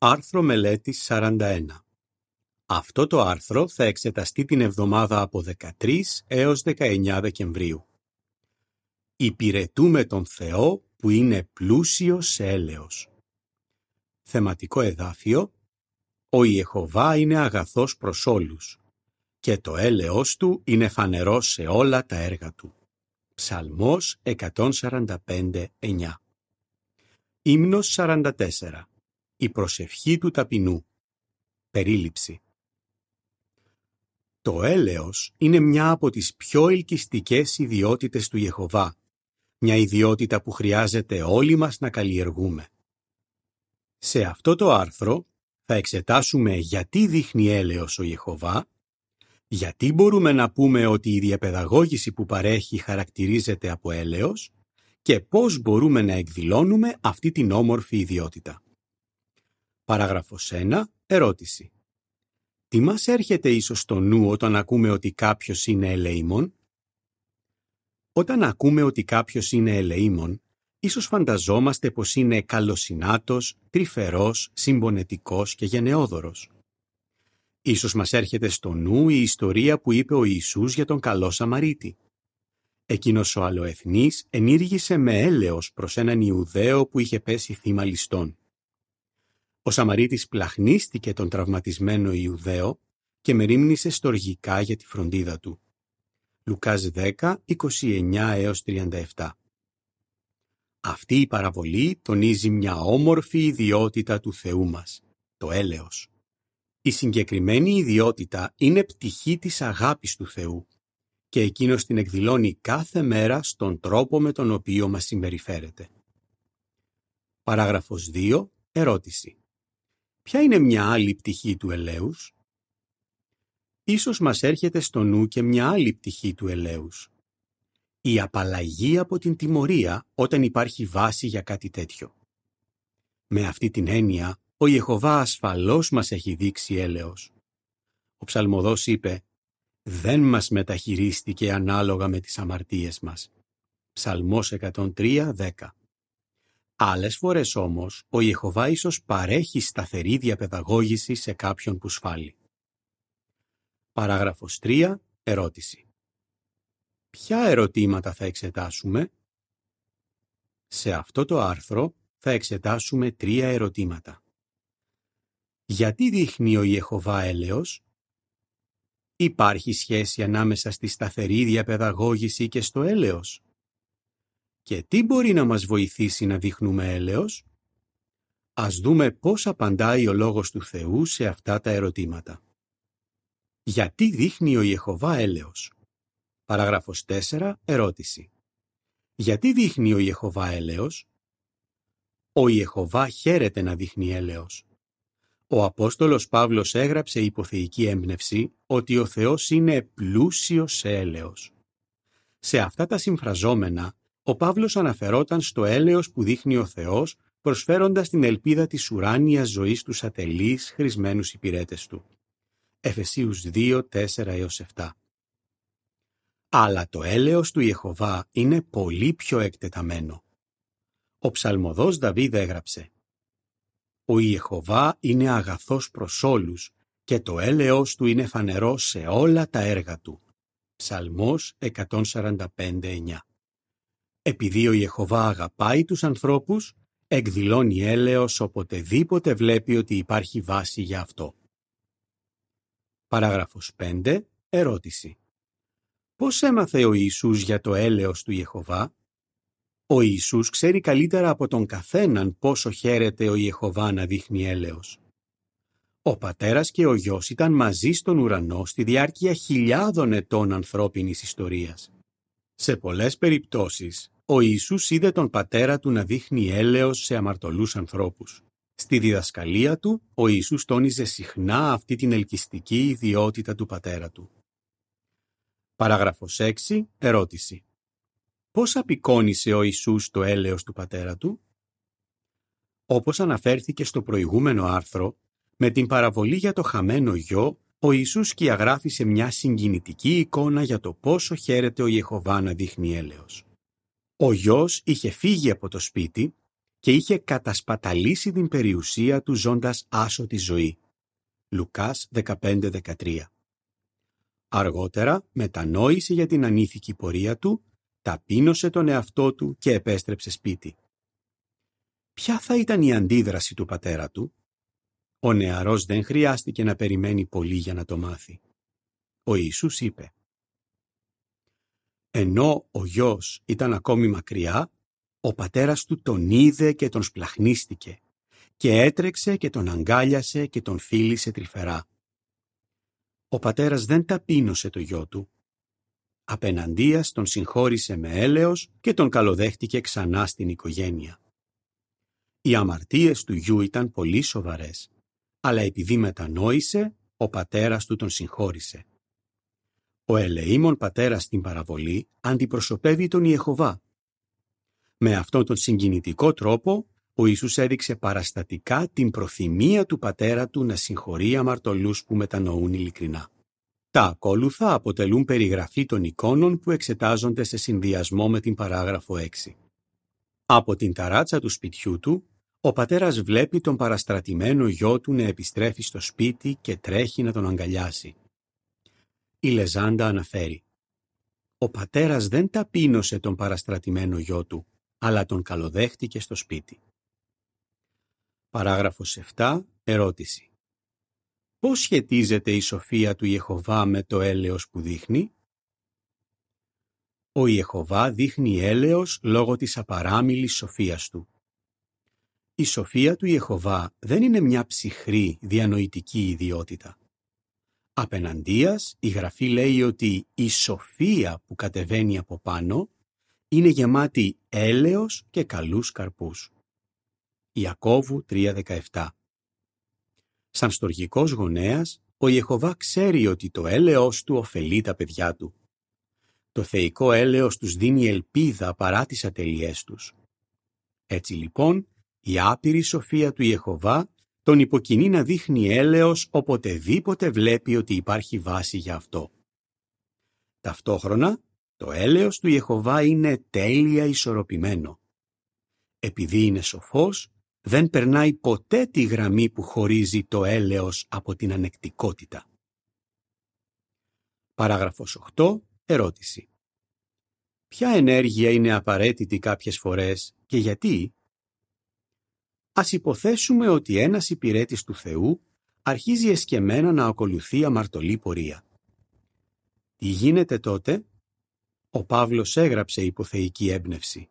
Άρθρο μελέτης 41. Αυτό το άρθρο θα εξεταστεί την εβδομάδα από 13 έως 19 Δεκεμβρίου. Υπηρετούμε τον Θεό που είναι πλούσιος σε έλεος. Θεματικό εδάφιο Ο Ιεχωβά είναι αγαθός προς όλους και το έλεος του είναι φανερό σε όλα τα έργα του. Ψαλμός 145.9 Ύμνος 44 Η προσευχή του ταπεινού Περίληψη Το έλεος είναι μια από τις πιο ελκυστικές ιδιότητες του Ιεχωβά, μια ιδιότητα που χρειάζεται όλοι μας να καλλιεργούμε. Σε αυτό το άρθρο θα εξετάσουμε γιατί δείχνει έλεος ο Ιεχωβά γιατί μπορούμε να πούμε ότι η διαπαιδαγώγηση που παρέχει χαρακτηρίζεται από έλεος και πώς μπορούμε να εκδηλώνουμε αυτή την όμορφη ιδιότητα. Παράγραφος 1. Ερώτηση. Τι μας έρχεται ίσως στο νου όταν ακούμε ότι κάποιος είναι ελεήμων; Όταν ακούμε ότι κάποιος είναι ελεήμων, ίσως φανταζόμαστε πως είναι καλοσυνάτος, τρυφερός, συμπονετικός και γενναιόδωρος. Ίσως μας έρχεται στο νου η ιστορία που είπε ο Ιησούς για τον καλό Σαμαρίτη. Εκείνος ο αλλοεθνής ενήργησε με έλεος προς έναν Ιουδαίο που είχε πέσει θύμα ληστών. Ο Σαμαρίτης πλαχνίστηκε τον τραυματισμένο Ιουδαίο και μερίμνησε στοργικά για τη φροντίδα του. Λουκάς 10, 29 έως 37 Αυτή η παραβολή τονίζει μια όμορφη ιδιότητα του Θεού μας, το έλεος. Η συγκεκριμένη ιδιότητα είναι πτυχή της αγάπης του Θεού και εκείνος την εκδηλώνει κάθε μέρα στον τρόπο με τον οποίο μας συμπεριφέρεται. Παράγραφος 2. Ερώτηση. Ποια είναι μια άλλη πτυχή του ελέους; Ίσως μας έρχεται στο νου και μια άλλη πτυχή του ελέους. Η απαλλαγή από την τιμωρία όταν υπάρχει βάση για κάτι τέτοιο. Με αυτή την έννοια, ο Ιεχωβά ασφαλώς μας έχει δείξει έλεος. Ο ψαλμοδός είπε «Δεν μας μεταχειρίστηκε ανάλογα με τις αμαρτίες μας». Ψαλμός 103, 10. Άλλες φορές όμως, ο Ιεχωβά ίσως παρέχει σταθερή διαπαιδαγώγηση σε κάποιον που σφάλει. Παράγραφος 3. Ερώτηση. Ποια ερωτήματα θα εξετάσουμε; Σε αυτό το άρθρο θα εξετάσουμε τρία ερωτήματα. Γιατί δείχνει ο Ιεχωβά έλεος; Υπάρχει σχέση ανάμεσα στη σταθερή διαπαιδαγώγηση και στο έλεος; Και τι μπορεί να μας βοηθήσει να δείχνουμε έλεος; Ας δούμε πώς απαντάει ο Λόγος του Θεού σε αυτά τα ερωτήματα. Γιατί δείχνει ο Ιεχωβά έλεος; Παράγραφος 4. Ερώτηση. Γιατί δείχνει ο Ιεχωβά έλεος; Ο Ιεχωβά χαίρεται να δείχνει έλεος. Ο Απόστολος Παύλος έγραψε υποθεϊκή έμπνευση ότι ο Θεός είναι πλούσιος σε έλεος. Σε αυτά τα συμφραζόμενα, ο Παύλος αναφερόταν στο έλεος που δείχνει ο Θεός προσφέροντας την ελπίδα της ουράνιας ζωής τους ατελείς χρησμένους υπηρέτες του. Εφεσίους 2, 4 7 Αλλά το έλεος του Ιεχωβά είναι πολύ πιο εκτεταμένο. Ο ψαλμοδός Δαβίδ έγραψε ο Ιεχωβά είναι αγαθός προς όλους και το έλεος του είναι φανερό σε όλα τα έργα του. Ψαλμός 145.9 Επειδή ο Ιεχωβά αγαπάει τους ανθρώπους, εκδηλώνει έλεος οποτεδήποτε βλέπει ότι υπάρχει βάση για αυτό. Παράγραφος 5. Ερώτηση. Πώς έμαθε ο Ιησούς για το έλεος του Ιεχωβά; Ο Ιησούς ξέρει καλύτερα από τον καθέναν πόσο χαίρεται ο Ιεχωβά να δείχνει έλεος. Ο πατέρας και ο γιος ήταν μαζί στον ουρανό στη διάρκεια χιλιάδων ετών ανθρώπινης ιστορίας. Σε πολλές περιπτώσεις, ο Ιησούς είδε τον πατέρα του να δείχνει έλεος σε αμαρτωλούς ανθρώπους. Στη διδασκαλία του, ο Ιησούς τόνιζε συχνά αυτή την ελκυστική ιδιότητα του πατέρα του. Παράγραφος 6. Ερώτηση. Πώς απεικόνισε ο Ιησούς το έλεος του πατέρα του; Όπως αναφέρθηκε στο προηγούμενο άρθρο, με την παραβολή για το χαμένο γιο, ο Ιησούς σκιαγράφησε μια συγκινητική εικόνα για το πόσο χαίρεται ο Ιεχωβά να δείχνει έλεος. Ο γιος είχε φύγει από το σπίτι και και είχε κατασπαταλήσει την περιουσία του ζώντας άσο ζωή. Λουκάς 15-13 Αργότερα μετανόησε για την ανήθικη πορεία του, ταπείνωσε τον εαυτό του και επέστρεψε σπίτι. Ποια θα ήταν η αντίδραση του πατέρα του; Ο νεαρός δεν χρειάστηκε να περιμένει πολύ για να το μάθει. Ο Ιησούς είπε «Ενώ ο γιος ήταν ακόμη μακριά, ο πατέρας του τον είδε και τον σπλαχνίστηκε και έτρεξε και τον αγκάλιασε και τον φίλησε τρυφερά. Ο πατέρας δεν ταπείνωσε το γιο του. Απέναντίας τον συγχώρησε με έλεος και τον καλοδέχτηκε ξανά στην οικογένεια. Οι αμαρτίες του γιου ήταν πολύ σοβαρές, αλλά επειδή μετανόησε, ο πατέρας του τον συγχώρησε. Ο ελεήμων πατέρας στην παραβολή αντιπροσωπεύει τον Ιεχωβά. Με αυτόν τον συγκινητικό τρόπο, ο Ιησούς έδειξε παραστατικά την προθυμία του πατέρα του να συγχωρεί αμαρτωλούς που μετανοούν ειλικρινά. Τα ακόλουθα αποτελούν περιγραφή των εικόνων που εξετάζονται σε συνδυασμό με την παράγραφο 6. Από την ταράτσα του σπιτιού του, ο πατέρας βλέπει τον παραστρατημένο γιο του να επιστρέφει στο σπίτι και τρέχει να τον αγκαλιάσει. Η Λεζάντα αναφέρει «Ο πατέρας δεν ταπείνωσε τον παραστρατημένο γιο του, αλλά τον καλοδέχτηκε στο σπίτι». Παράγραφος 7. Ερώτηση. Πώς σχετίζεται η σοφία του Ιεχωβά με το έλεος που δείχνει; Ο Ιεχωβά δείχνει έλεος λόγω της απαράμιλης σοφίας του. Η σοφία του Ιεχωβά δεν είναι μια ψυχρή διανοητική ιδιότητα. Απέναντίας, η Γραφή λέει ότι η σοφία που κατεβαίνει από πάνω είναι γεμάτη έλεος και καλούς καρπούς. Ιακώβου 3.17 Σαν στοργικός γονέας, ο Ιεχωβά ξέρει ότι το έλεος του ωφελεί τα παιδιά του. Το θεϊκό έλεος τους δίνει ελπίδα παρά τις ατελειές τους. Έτσι λοιπόν, η άπειρη σοφία του Ιεχωβά τον υποκινεί να δείχνει έλεος οποτεδήποτε βλέπει ότι υπάρχει βάση για αυτό. Ταυτόχρονα, το έλεος του Ιεχωβά είναι τέλεια ισορροπημένο. Επειδή είναι σοφός, δεν περνάει ποτέ τη γραμμή που χωρίζει το έλεος από την ανεκτικότητα. Παράγραφος 8. Ερώτηση. Ποια ενέργεια είναι απαραίτητη κάποιες φορές και γιατί; Ας υποθέσουμε ότι ένας υπηρέτης του Θεού αρχίζει εσκεμένα να ακολουθεί αμαρτωλή πορεία. Τι γίνεται τότε; Ο Παύλος έγραψε υποθεϊκή έμπνευση.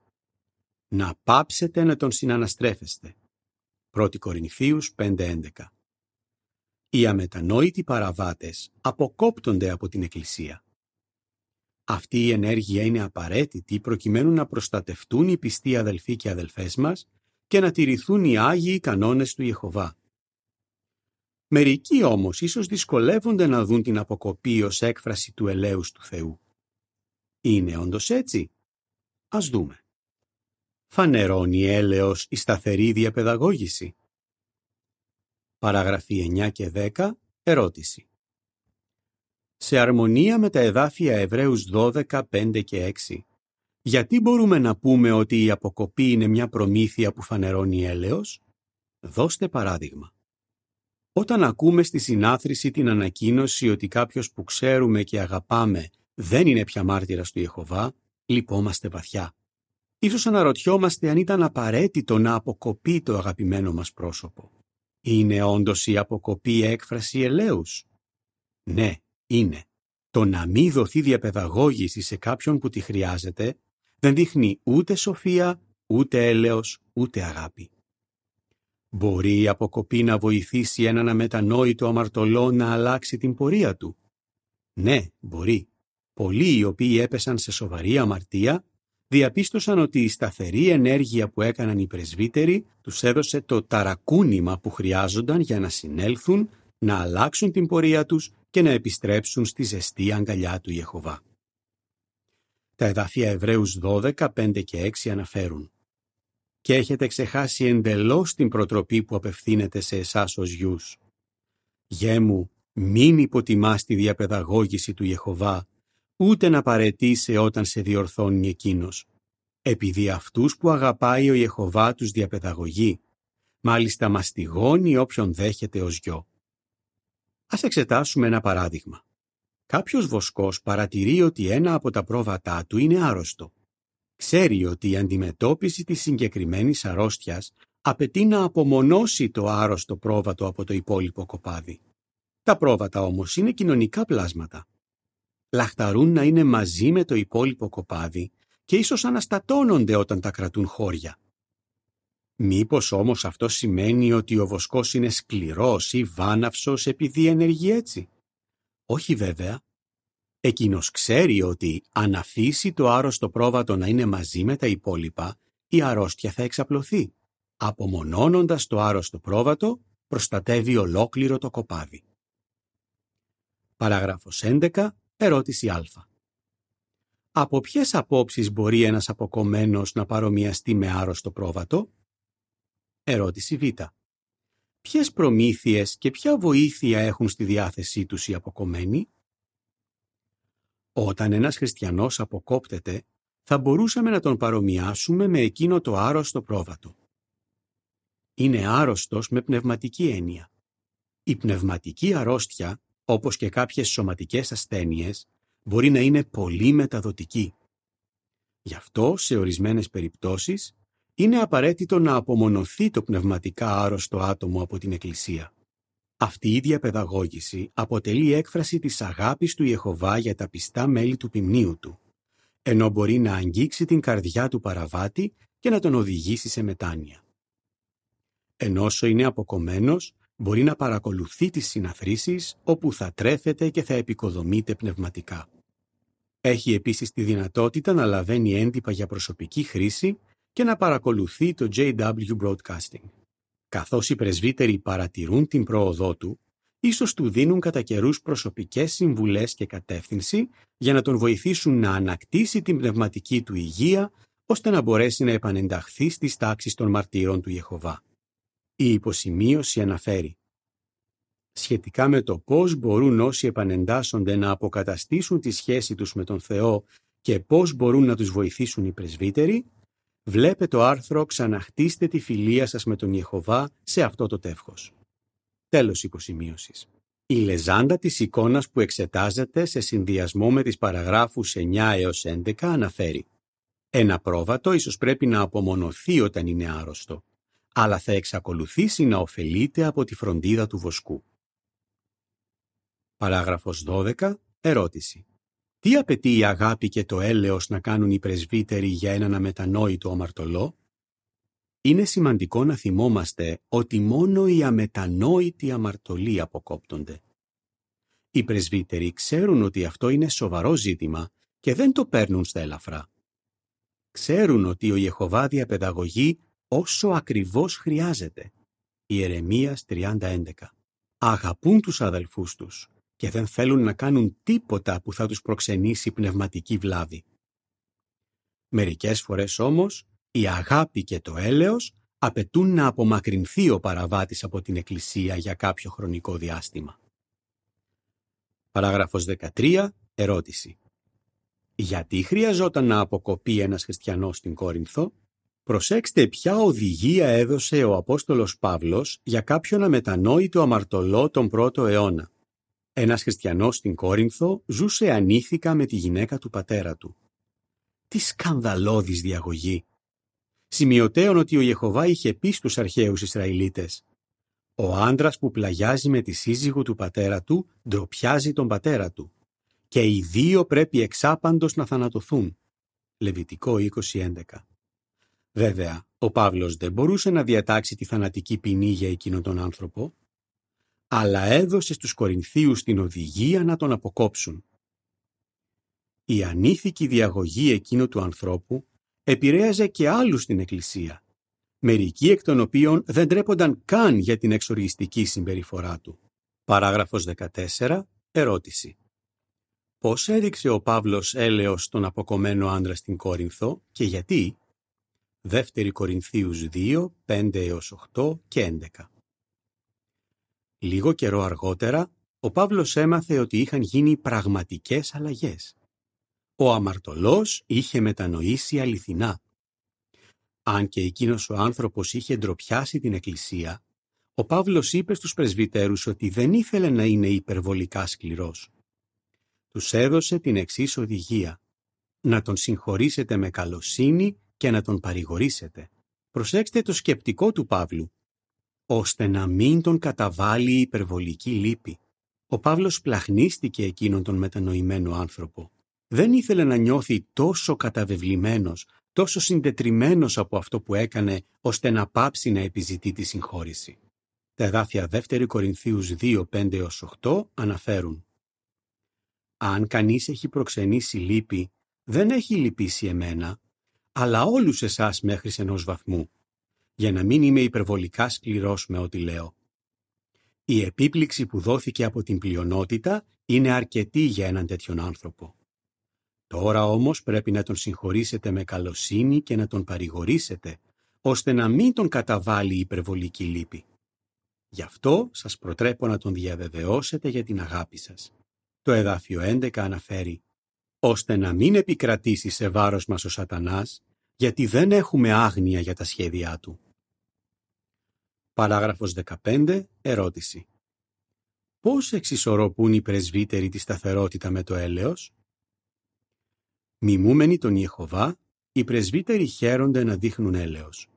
Να πάψετε να τον συναναστρέφεστε. 1 Κορινθίους 5.11 Οι αμετανόητοι παραβάτες αποκόπτονται από την Εκκλησία. Αυτή η ενέργεια είναι απαραίτητη προκειμένου να προστατευτούν οι πιστοί αδελφοί και αδελφές μας και να τηρηθούν οι Άγιοι κανόνες του Ιεχωβά. Μερικοί όμως ίσως δυσκολεύονται να δουν την αποκοπή ως έκφραση του ελέους του Θεού. Είναι όντως έτσι; Ας δούμε. Φανερώνει έλεος η σταθερή διαπαιδαγώγηση. Παραγραφή 9 και 10. Ερώτηση. Σε αρμονία με τα εδάφια Εβραίους 12, 5 και 6, γιατί μπορούμε να πούμε ότι η αποκοπή είναι μια προμήθεια που φανερώνει έλεος; Δώστε παράδειγμα. Όταν ακούμε στη συνάθρηση την ανακοίνωση ότι κάποιος που ξέρουμε και αγαπάμε δεν είναι πια μάρτυρας του Ιεχωβά, λυπόμαστε βαθιά. Ίσως αναρωτιόμαστε αν ήταν απαραίτητο να αποκοπεί το αγαπημένο μας πρόσωπο. Είναι όντως η αποκοπή έκφραση ελέους; Ναι, είναι. Το να μην δοθεί διαπαιδαγώγηση σε κάποιον που τη χρειάζεται δεν δείχνει ούτε σοφία, ούτε έλεος, ούτε αγάπη. Μπορεί η αποκοπή να βοηθήσει έναν αμετανόητο αμαρτωλό να αλλάξει την πορεία του. Ναι, μπορεί. Πολλοί οι οποίοι έπεσαν σε σοβαρή αμαρτία διαπίστωσαν ότι η σταθερή ενέργεια που έκαναν οι πρεσβύτεροι τους έδωσε το ταρακούνημα που χρειάζονταν για να συνέλθουν, να αλλάξουν την πορεία τους και να επιστρέψουν στη ζεστή αγκαλιά του Ιεχωβά. Τα εδάφια Εβραίους 12, 5 και 6 αναφέρουν «Και έχετε ξεχάσει εντελώς την προτροπή που απευθύνεται σε εσάς ως γιους. Γέ μου, μην υποτιμάς τη διαπαιδαγώγηση του Ιεχωβά, ούτε να παρετήσει όταν σε διορθώνει εκείνος. επειδή αυτούς που αγαπάει ο Ιεχωβά τους διαπαιδαγωγεί, μάλιστα μαστιγώνει όποιον δέχεται ως γιο. Ας εξετάσουμε ένα παράδειγμα. Κάποιος βοσκός παρατηρεί ότι ένα από τα πρόβατά του είναι άρρωστο. Ξέρει ότι η αντιμετώπιση της συγκεκριμένης αρρώστιας απαιτεί να απομονώσει το άρρωστο πρόβατο από το υπόλοιπο κοπάδι. Τα πρόβατα όμως είναι κοινωνικά πλάσματα. Λαχταρούν να είναι μαζί με το υπόλοιπο κοπάδι και ίσως αναστατώνονται όταν τα κρατούν χώρια. Μήπως όμως αυτό σημαίνει ότι ο βοσκός είναι σκληρός ή βάναυσος επειδή ενεργεί έτσι; Όχι βέβαια. Εκείνος ξέρει ότι αν αφήσει το άρρωστο πρόβατο να είναι μαζί με τα υπόλοιπα, η αρρώστια θα εξαπλωθεί. Απομονώνοντας το άρρωστο πρόβατο, προστατεύει ολόκληρο το κοπάδι. Παράγραφος 11. Ερώτηση Α. Από ποιες απόψεις μπορεί ένας αποκομμένος να παρομοιαστεί με άρρωστο πρόβατο; Ερώτηση Β. Ποιες προμήθειες και ποια βοήθεια έχουν στη διάθεσή τους οι αποκομμένοι; Όταν ένας χριστιανός αποκόπτεται, θα μπορούσαμε να τον παρομοιάσουμε με εκείνο το άρρωστο πρόβατο. Είναι άρρωστος με πνευματική έννοια. Η πνευματική αρρώστια, όπως και κάποιες σωματικές ασθένειες, μπορεί να είναι πολύ μεταδοτική. Γι' αυτό, σε ορισμένες περιπτώσεις, είναι απαραίτητο να απομονωθεί το πνευματικά άρρωστο άτομο από την Εκκλησία. Αυτή η διαπαιδαγώγηση αποτελεί έκφραση της αγάπης του Ιεχωβά για τα πιστά μέλη του ποιμνίου του, ενώ μπορεί να αγγίξει την καρδιά του παραβάτη και να τον οδηγήσει σε μετάνοια. Ενώσο είναι αποκομμένος, μπορεί να παρακολουθεί τις συναθρήσεις όπου θα τρέφεται και θα επικοδομείται πνευματικά. Έχει επίσης τη δυνατότητα να λαβαίνει έντυπα για προσωπική χρήση και να παρακολουθεί το JW Broadcasting. Καθώς οι πρεσβύτεροι παρατηρούν την πρόοδό του, ίσως του δίνουν κατά καιρούς προσωπικές συμβουλές και κατεύθυνση για να τον βοηθήσουν να ανακτήσει την πνευματική του υγεία ώστε να μπορέσει να επανενταχθεί στις τάξεις των μαρτύρων του Ιεχωβά. Η υποσημείωση αναφέρει σχετικά με το πώς μπορούν όσοι επανεντάσσονται να αποκαταστήσουν τη σχέση τους με τον Θεό και πώς μπορούν να τους βοηθήσουν οι πρεσβύτεροι, βλέπε το άρθρο «Ξαναχτίστε τη φιλία σας με τον Ιεχωβά» σε αυτό το τεύχος. Τέλος υποσημείωσης. Η λεζάντα της εικόνας που εξετάζεται σε συνδυασμό με τις παραγράφους 9 έως 11 αναφέρει «Ένα πρόβατο ίσως πρέπει να απομονωθεί όταν είναι άρρωστο, αλλά θα εξακολουθήσει να ωφελείται από τη φροντίδα του βοσκού. Παράγραφος 12. Ερώτηση. Τι απαιτεί η αγάπη και το έλεος να κάνουν οι πρεσβύτεροι για έναν αμετανόητο αμαρτωλό; Είναι σημαντικό να θυμόμαστε ότι μόνο οι αμετανόητοι αμαρτωλοί αποκόπτονται. Οι πρεσβύτεροι ξέρουν ότι αυτό είναι σοβαρό ζήτημα και δεν το παίρνουν στα ελαφρά. Ξέρουν ότι ο Ιεχωβά διαπαιδαγωγεί όσο ακριβώς χρειάζεται. Ιερεμίας 30.11 Αγαπούν τους αδελφούς τους και δεν θέλουν να κάνουν τίποτα που θα τους προξενήσει πνευματική βλάβη. Μερικές φορές όμως η αγάπη και το έλεος απαιτούν να απομακρυνθεί ο παραβάτης από την Εκκλησία για κάποιο χρονικό διάστημα. Παράγραφος 13. Ερώτηση. Γιατί χρειαζόταν να αποκοπεί ένας χριστιανός στην Κόρινθο; Προσέξτε ποια οδηγία έδωσε ο Απόστολος Παύλος για κάποιον αμετανόητο αμαρτωλό τον πρώτο αιώνα. Ένας χριστιανός στην Κόρινθο ζούσε ανήθικα με τη γυναίκα του πατέρα του. Τι σκανδαλώδης διαγωγή! Σημειωτέων ότι ο Ιεχωβά είχε πει στους αρχαίους Ισραηλίτες «Ο άντρας που πλαγιάζει με τη σύζυγο του πατέρα του ντροπιάζει τον πατέρα του και οι δύο πρέπει εξάπαντος να θανατωθούν». Λεβιτικό 20.11 Βέβαια, ο Παύλος δεν μπορούσε να διατάξει τη θανατική ποινή για εκείνον τον άνθρωπο, αλλά έδωσε στους Κορινθίους την οδηγία να τον αποκόψουν. Η ανήθικη διαγωγή εκείνου του ανθρώπου επηρέαζε και άλλους στην Εκκλησία, μερικοί εκ των οποίων δεν τρέπονταν καν για την εξοργιστική συμπεριφορά του. Παράγραφος 14. Ερώτηση. Πώς έδειξε ο Παύλος έλεος στον αποκομμένο άντρα στην Κόρινθο και γιατί; Δεύτερη Κορινθίους 2, 5 έως 8 και 11. Λίγο καιρό αργότερα, ο Παύλος έμαθε ότι είχαν γίνει πραγματικές αλλαγές. Ο αμαρτωλός είχε μετανοήσει αληθινά. Αν και εκείνος ο άνθρωπος είχε ντροπιάσει την Εκκλησία, ο Παύλος είπε στους πρεσβυτέρους ότι δεν ήθελε να είναι υπερβολικά σκληρός. Τους έδωσε την εξής οδηγία «Να τον συγχωρήσετε με καλοσύνη και να τον παρηγορήσετε». Προσέξτε το σκεπτικό του Παύλου, ώστε να μην τον καταβάλει η υπερβολική λύπη. Ο Παύλος πλαχνίστηκε εκείνον τον μετανοημένο άνθρωπο. Δεν ήθελε να νιώθει τόσο καταβεβλημένος, τόσο συντετριμένος από αυτό που έκανε, ώστε να πάψει να επιζητεί τη συγχώρηση. Τα εδάφια 2 Κορινθίους 2, 5-8 αναφέρουν «Αν κανείς έχει προξενήσει λύπη, δεν έχει λυπήσει εμένα, αλλά όλους εσάς μέχρι ενός βαθμού, για να μην είμαι υπερβολικά σκληρός με ό,τι λέω. Η επίπληξη που δόθηκε από την πλειονότητα είναι αρκετή για έναν τέτοιον άνθρωπο. Τώρα όμως πρέπει να τον συγχωρήσετε με καλοσύνη και να τον παρηγορήσετε, ώστε να μην τον καταβάλει η υπερβολική λύπη. Γι' αυτό σας προτρέπω να τον διαβεβαιώσετε για την αγάπη σας. Το εδάφιο 11 αναφέρει «ώστε να μην επικρατήσει σε βάρος μας ο σατανάς, γιατί δεν έχουμε άγνοια για τα σχέδιά του». Παράγραφος 15. Ερώτηση. Πώς εξισορροπούν οι πρεσβύτεροι τη σταθερότητα με το έλεος; Μιμούμενοι τον Ιεχωβά, οι πρεσβύτεροι χαίρονται να δείχνουν έλεος.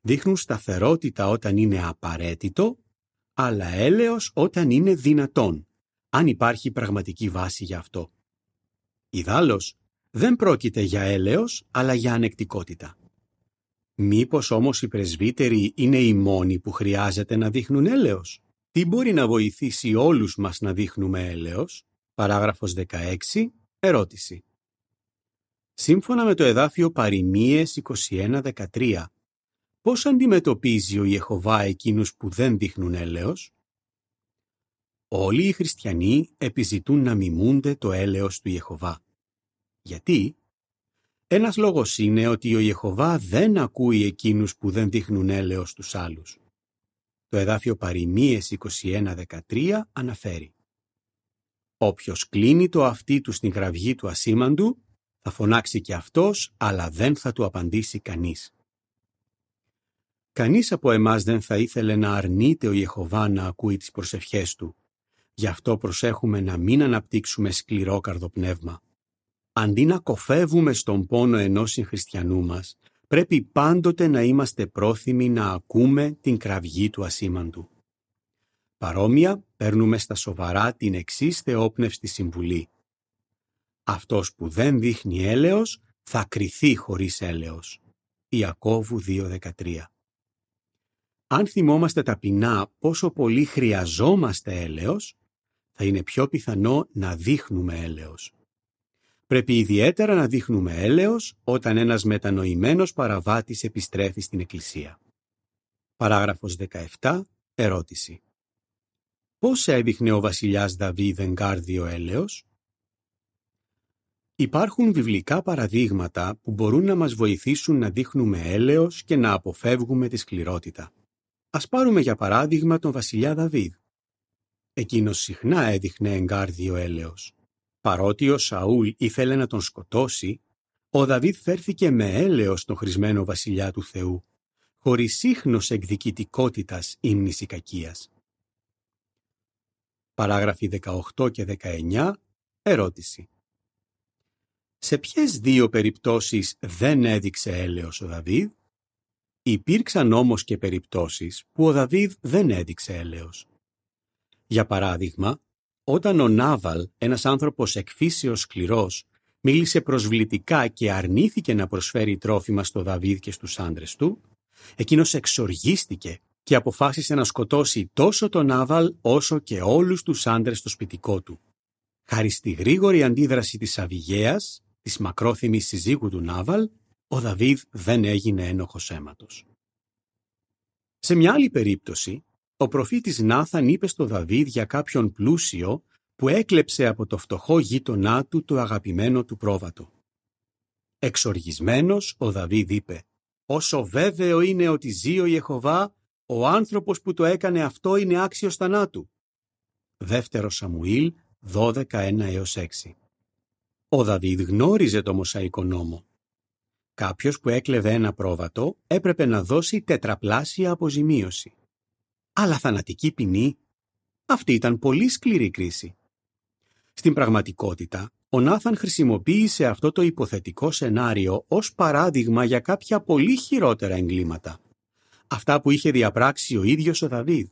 Δείχνουν σταθερότητα όταν είναι απαραίτητο, αλλά έλεος όταν είναι δυνατόν, αν υπάρχει πραγματική βάση για αυτό. Ιδάλλως, δεν πρόκειται για έλεος, αλλά για ανεκτικότητα. Μήπως όμως οι πρεσβύτεροι είναι οι μόνοι που χρειάζεται να δείχνουν έλεος; Τι μπορεί να βοηθήσει όλους μας να δείχνουμε έλεος; Παράγραφος 16. Ερώτηση. Σύμφωνα με το εδάφιο Παριμίες 21-13, πώς αντιμετωπίζει ο Ιεχωβά εκείνους που δεν δείχνουν έλεος; Όλοι οι χριστιανοί επιζητούν να μιμούνται το έλεος του Ιεχωβά. Γιατί; Ένας λόγος είναι ότι ο Ιεχωβά δεν ακούει εκείνους που δεν δείχνουν έλεος στους άλλους. Το εδάφιο Παριμίες 21-13 αναφέρει «Όποιος κλείνει το αυτί του στην κραυγή του ασήμαντου, θα φωνάξει και αυτός, αλλά δεν θα του απαντήσει κανείς». Κανείς από εμάς δεν θα ήθελε να αρνείται ο Ιεχωβά να ακούει τις προσευχές του. Γι' αυτό προσέχουμε να μην αναπτύξουμε σκληρό καρδοπνεύμα. Αντί να κοφεύουμε στον πόνο ενός συγχριστιανού μας, πρέπει πάντοτε να είμαστε πρόθυμοι να ακούμε την κραυγή του ασήμαντου. Παρόμοια, παίρνουμε στα σοβαρά την εξής θεόπνευστη συμβουλή. Αυτός που δεν δείχνει έλεος θα κριθεί χωρίς έλεος. Ιακώβου 2.13 Αν θυμόμαστε ταπεινά πόσο πολύ χρειαζόμαστε έλεος, θα είναι πιο πιθανό να δείχνουμε έλεος. Πρέπει ιδιαίτερα να δείχνουμε έλεος όταν ένας μετανοημένος παραβάτης επιστρέφει στην Εκκλησία. Παράγραφος 17. Ερώτηση. Πώς έδειχνε ο βασιλιάς Δαβίδ εγκάρδιο έλεος; Υπάρχουν βιβλικά παραδείγματα που μπορούν να μας βοηθήσουν να δείχνουμε έλεος και να αποφεύγουμε τη σκληρότητα. Ας πάρουμε για παράδειγμα τον βασιλιά Δαβίδ. Εκείνος συχνά έδειχνε εγκάρδιο έλεος. Παρότι ο Σαούλ ήθελε να τον σκοτώσει, ο Δαβίδ φέρθηκε με έλεος στον χρησμένο βασιλιά του Θεού, χωρίς ίχνος εκδικητικότητας ύμνης κακίας. Παράγραφοι 18 και 19. Ερώτηση. Σε ποιες δύο περιπτώσεις δεν έδειξε έλεος ο Δαβίδ; Υπήρξαν όμως και περιπτώσεις που ο Δαβίδ δεν έδειξε έλεος. Για παράδειγμα, όταν ο Νάβαλ, ένας άνθρωπος εκφύσεως σκληρός, μίλησε προσβλητικά και αρνήθηκε να προσφέρει τρόφιμα στο Δαβίδ και στους άντρες του, εκείνος εξοργίστηκε και αποφάσισε να σκοτώσει τόσο τον Νάβαλ όσο και όλους τους άντρες στο σπιτικό του. Χάρη στη γρήγορη αντίδραση της Αβυγαίας, της μακρόθυμης συζύγου του Νάβαλ, ο Δαβίδ δεν έγινε ένοχος αίματος. Σε μια άλλη περίπτωση, ο προφήτης Νάθαν είπε στο Δαβίδ για κάποιον πλούσιο που έκλεψε από το φτωχό γείτονά του το αγαπημένο του πρόβατο. Εξοργισμένος ο Δαβίδ είπε «Όσο βέβαιο είναι ότι ζει ο Ιεχωβά, ο άνθρωπος που το έκανε αυτό είναι άξιος θανάτου». Δεύτερο Σαμουήλ 12.1 6 Ο Δαβίδ γνώριζε το Μωσαϊκό νόμο. Κάποιος που έκλεβε ένα πρόβατο έπρεπε να δώσει τετραπλάσια αποζημίωση. Αλλά θανατική ποινή. Αυτή ήταν πολύ σκληρή κρίση. Στην πραγματικότητα, ο Νάθαν χρησιμοποίησε αυτό το υποθετικό σενάριο ως παράδειγμα για κάποια πολύ χειρότερα εγκλήματα. Αυτά που είχε διαπράξει ο ίδιος ο Δαβίδ.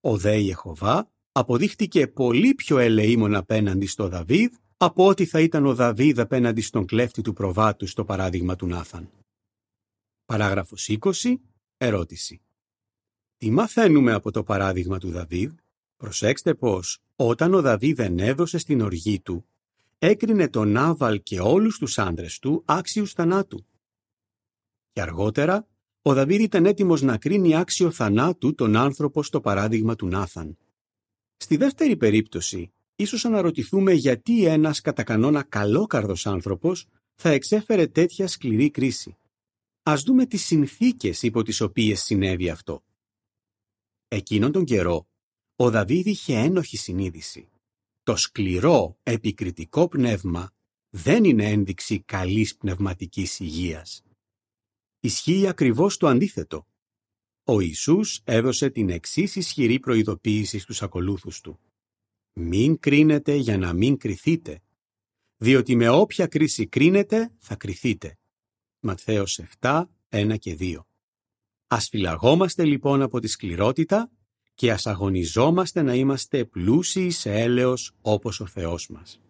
Ο δε Ιεχωβά αποδείχτηκε πολύ πιο ελεήμων απέναντι στο Δαβίδ από ότι θα ήταν ο Δαβίδ απέναντι στον κλέφτη του προβάτου στο παράδειγμα του Νάθαν. Παράγραφος 20. Ερώτηση. Τι μαθαίνουμε από το παράδειγμα του Δαβίδ; Προσέξτε πως όταν ο Δαβίδ ενέδωσε στην οργή του, έκρινε τον Νάβαλ και όλους τους άντρες του άξιους θανάτου. Και αργότερα, ο Δαβίδ ήταν έτοιμος να κρίνει άξιο θανάτου τον άνθρωπο στο παράδειγμα του Νάθαν. Στη δεύτερη περίπτωση, ίσως αναρωτηθούμε γιατί ένας κατά κανόνα καλόκαρδος άνθρωπος θα εξέφερε τέτοια σκληρή κρίση. Ας δούμε τις συνθήκες υπό τις οποίες συνέβη αυτό. Εκείνον τον καιρό, ο Δαβίδ είχε ένοχη συνείδηση. Το σκληρό, επικριτικό πνεύμα δεν είναι ένδειξη καλής πνευματικής υγείας. Ισχύει ακριβώς το αντίθετο. Ο Ιησούς έδωσε την εξής ισχυρή προειδοποίηση στους ακολούθους του. Μην κρίνετε για να μην κριθείτε, διότι με όποια κρίση κρίνετε θα κριθείτε. Ματθαίος 7, 1 και 2. Ας φυλαγόμαστε λοιπόν από τη σκληρότητα και ας αγωνιζόμαστε να είμαστε πλούσιοι σε έλεος όπως ο Θεός μας.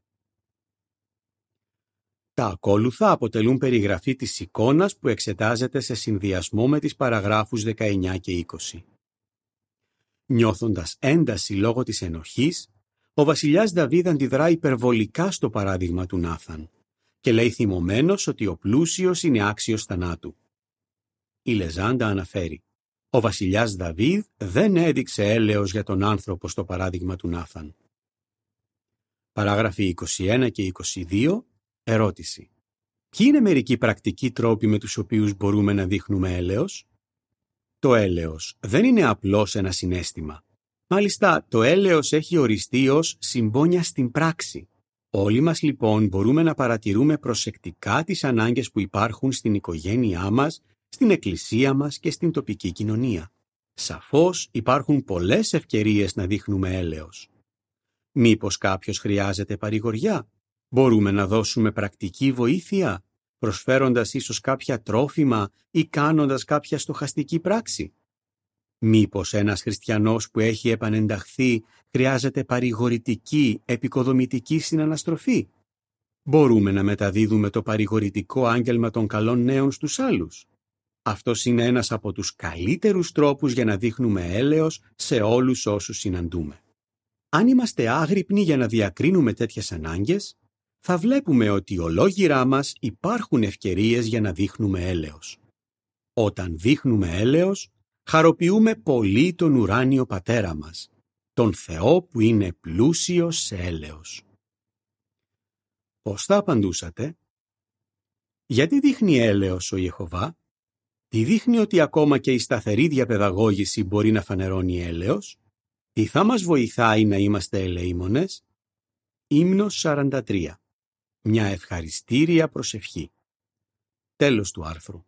Τα ακόλουθα αποτελούν περιγραφή της εικόνας που εξετάζεται σε συνδυασμό με τις παραγράφους 19 και 20. Νιώθοντας ένταση λόγω της ενοχής, ο βασιλιάς Δαβίδ αντιδρά υπερβολικά στο παράδειγμα του Νάθαν και λέει θυμωμένος ότι ο πλούσιος είναι άξιος θανάτου. Η Λεζάντα αναφέρει «Ο βασιλιάς Δαβίδ δεν έδειξε έλεος για τον άνθρωπο στο παράδειγμα του Νάθαν». Παράγραφοι 21 και 22 Ερώτηση. Ποιοι είναι μερικοί πρακτικοί τρόποι με τους οποίους μπορούμε να δείχνουμε έλεος; Το έλεος δεν είναι απλώς ένα συνέστημα. Μάλιστα, το έλεος έχει οριστεί ως συμπόνια στην πράξη. Όλοι μας λοιπόν μπορούμε να παρατηρούμε προσεκτικά τις ανάγκες που υπάρχουν στην οικογένειά μας, στην εκκλησία μας και στην τοπική κοινωνία. Σαφώς υπάρχουν πολλές ευκαιρίες να δείχνουμε έλεος. Μήπως κάποιος χρειάζεται παρηγοριά; Μπορούμε να δώσουμε πρακτική βοήθεια, προσφέροντας ίσως κάποια τρόφιμα ή κάνοντας κάποια στοχαστική πράξη; Μήπως ένας χριστιανός που έχει επανενταχθεί χρειάζεται παρηγορητική, επικοδομητική συναναστροφή; Μπορούμε να μεταδίδουμε το παρηγορητικό άγγελμα των καλών νέων στους άλλους; Αυτός είναι ένας από τους καλύτερους τρόπους για να δείχνουμε έλεος σε όλους όσους συναντούμε. Αν είμαστε άγρυπνοι για να διακρίνουμε τέτοιες ανάγκες, θα βλέπουμε ότι ολόγυρά μας υπάρχουν ευκαιρίες για να δείχνουμε έλεος. Όταν δείχνουμε έλεος, χαροποιούμε πολύ τον ουράνιο πατέρα μας, τον Θεό που είναι πλούσιος σε έλεος. Πώς θα απαντούσατε; Γιατί δείχνει έλεος ο Ιεχωβά; Τι δείχνει ότι ακόμα και η σταθερή διαπαιδαγώγηση μπορεί να φανερώνει έλεος; Τι θα μας βοηθάει να είμαστε ελεήμονες; Ύμνος 43 μια ευχαριστήρια προσευχή. Τέλος του άρθρου.